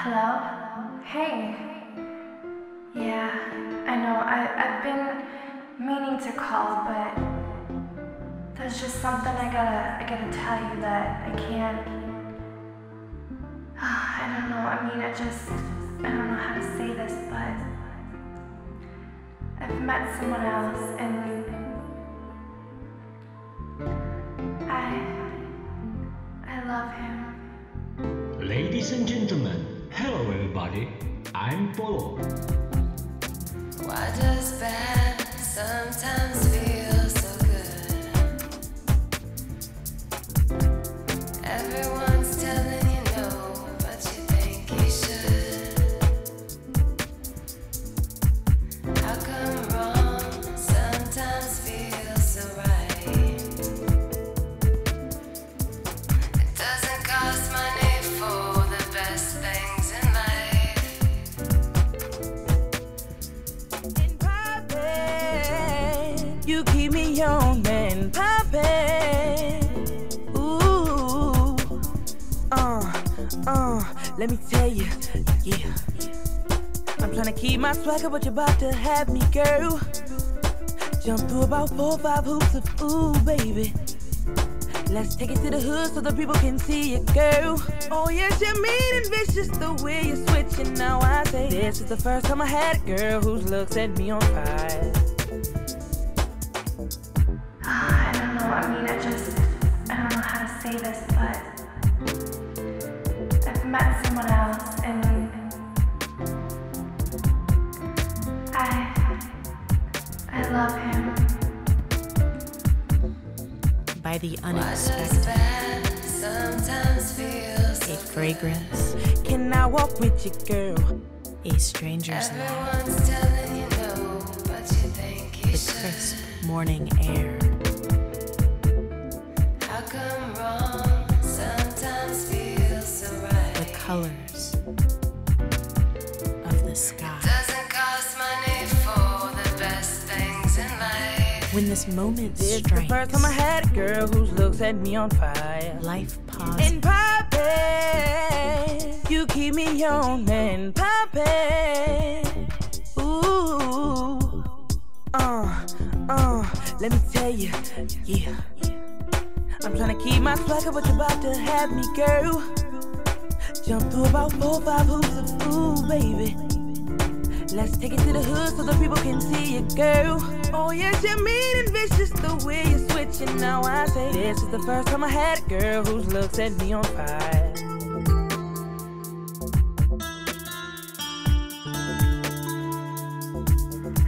Hello? Hey. Yeah, I know. I, I've been meaning to call, but there's just something I gotta I gotta tell you that I can't. Ah, I don't know. I mean, I just I don't know how to say this, but I've met someone else and I I love him. Ladies and gentlemen, hello everybody. I'm Polo. Why does bad You keep me young and poppin'. Ooh, uh, uh. Let me tell you, yeah. I'm tryna keep my swagger, but you're about to have me, girl. Jump through about four or five hoops of ooh, baby. Let's take it to the hood so the people can see you, girl. Oh, yes, you're mean and vicious the way you're switching. Now I say, this is the first time I had a girl whose looks set me on fire. I don't know. I mean, I just I don't know how to say this, but I've met someone else and I I love him. by the Why does unexpected, sometimes feel a fragrance, Can I walk with you, girl? a stranger's laugh, Everyone's telling you no, but you think you the should. crisp morning air, colors of the sky. Doesn't cost money for the best things in life. When this moment This is the first strikes, time I had a girl whose looks set me on fire. life pauses. And poppin', you keep me on and poppin'. Ooh, uh, uh, let me tell you, yeah. I'm tryna keep my swagger, but you're about to have me, girl. Jump through about four five hoops of ooh, baby. Let's take it to the hood so the people can see you, girl. Oh, yes, you're mean and vicious the way you're switching. Now I say, this is the first time I had a girl whose looks set me on fire.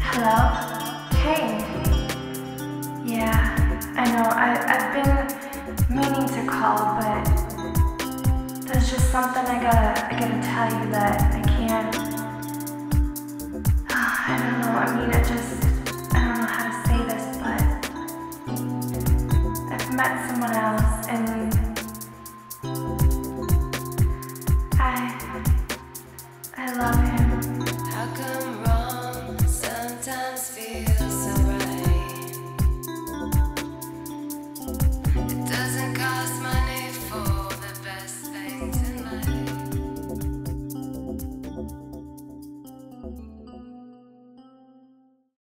Hello? Hey. Yeah, I know. I, I've been meaning to call, but there's just something I gotta I gotta tell you that I can't. I don't know. I mean, I just I don't know how to say this, but I've met someone else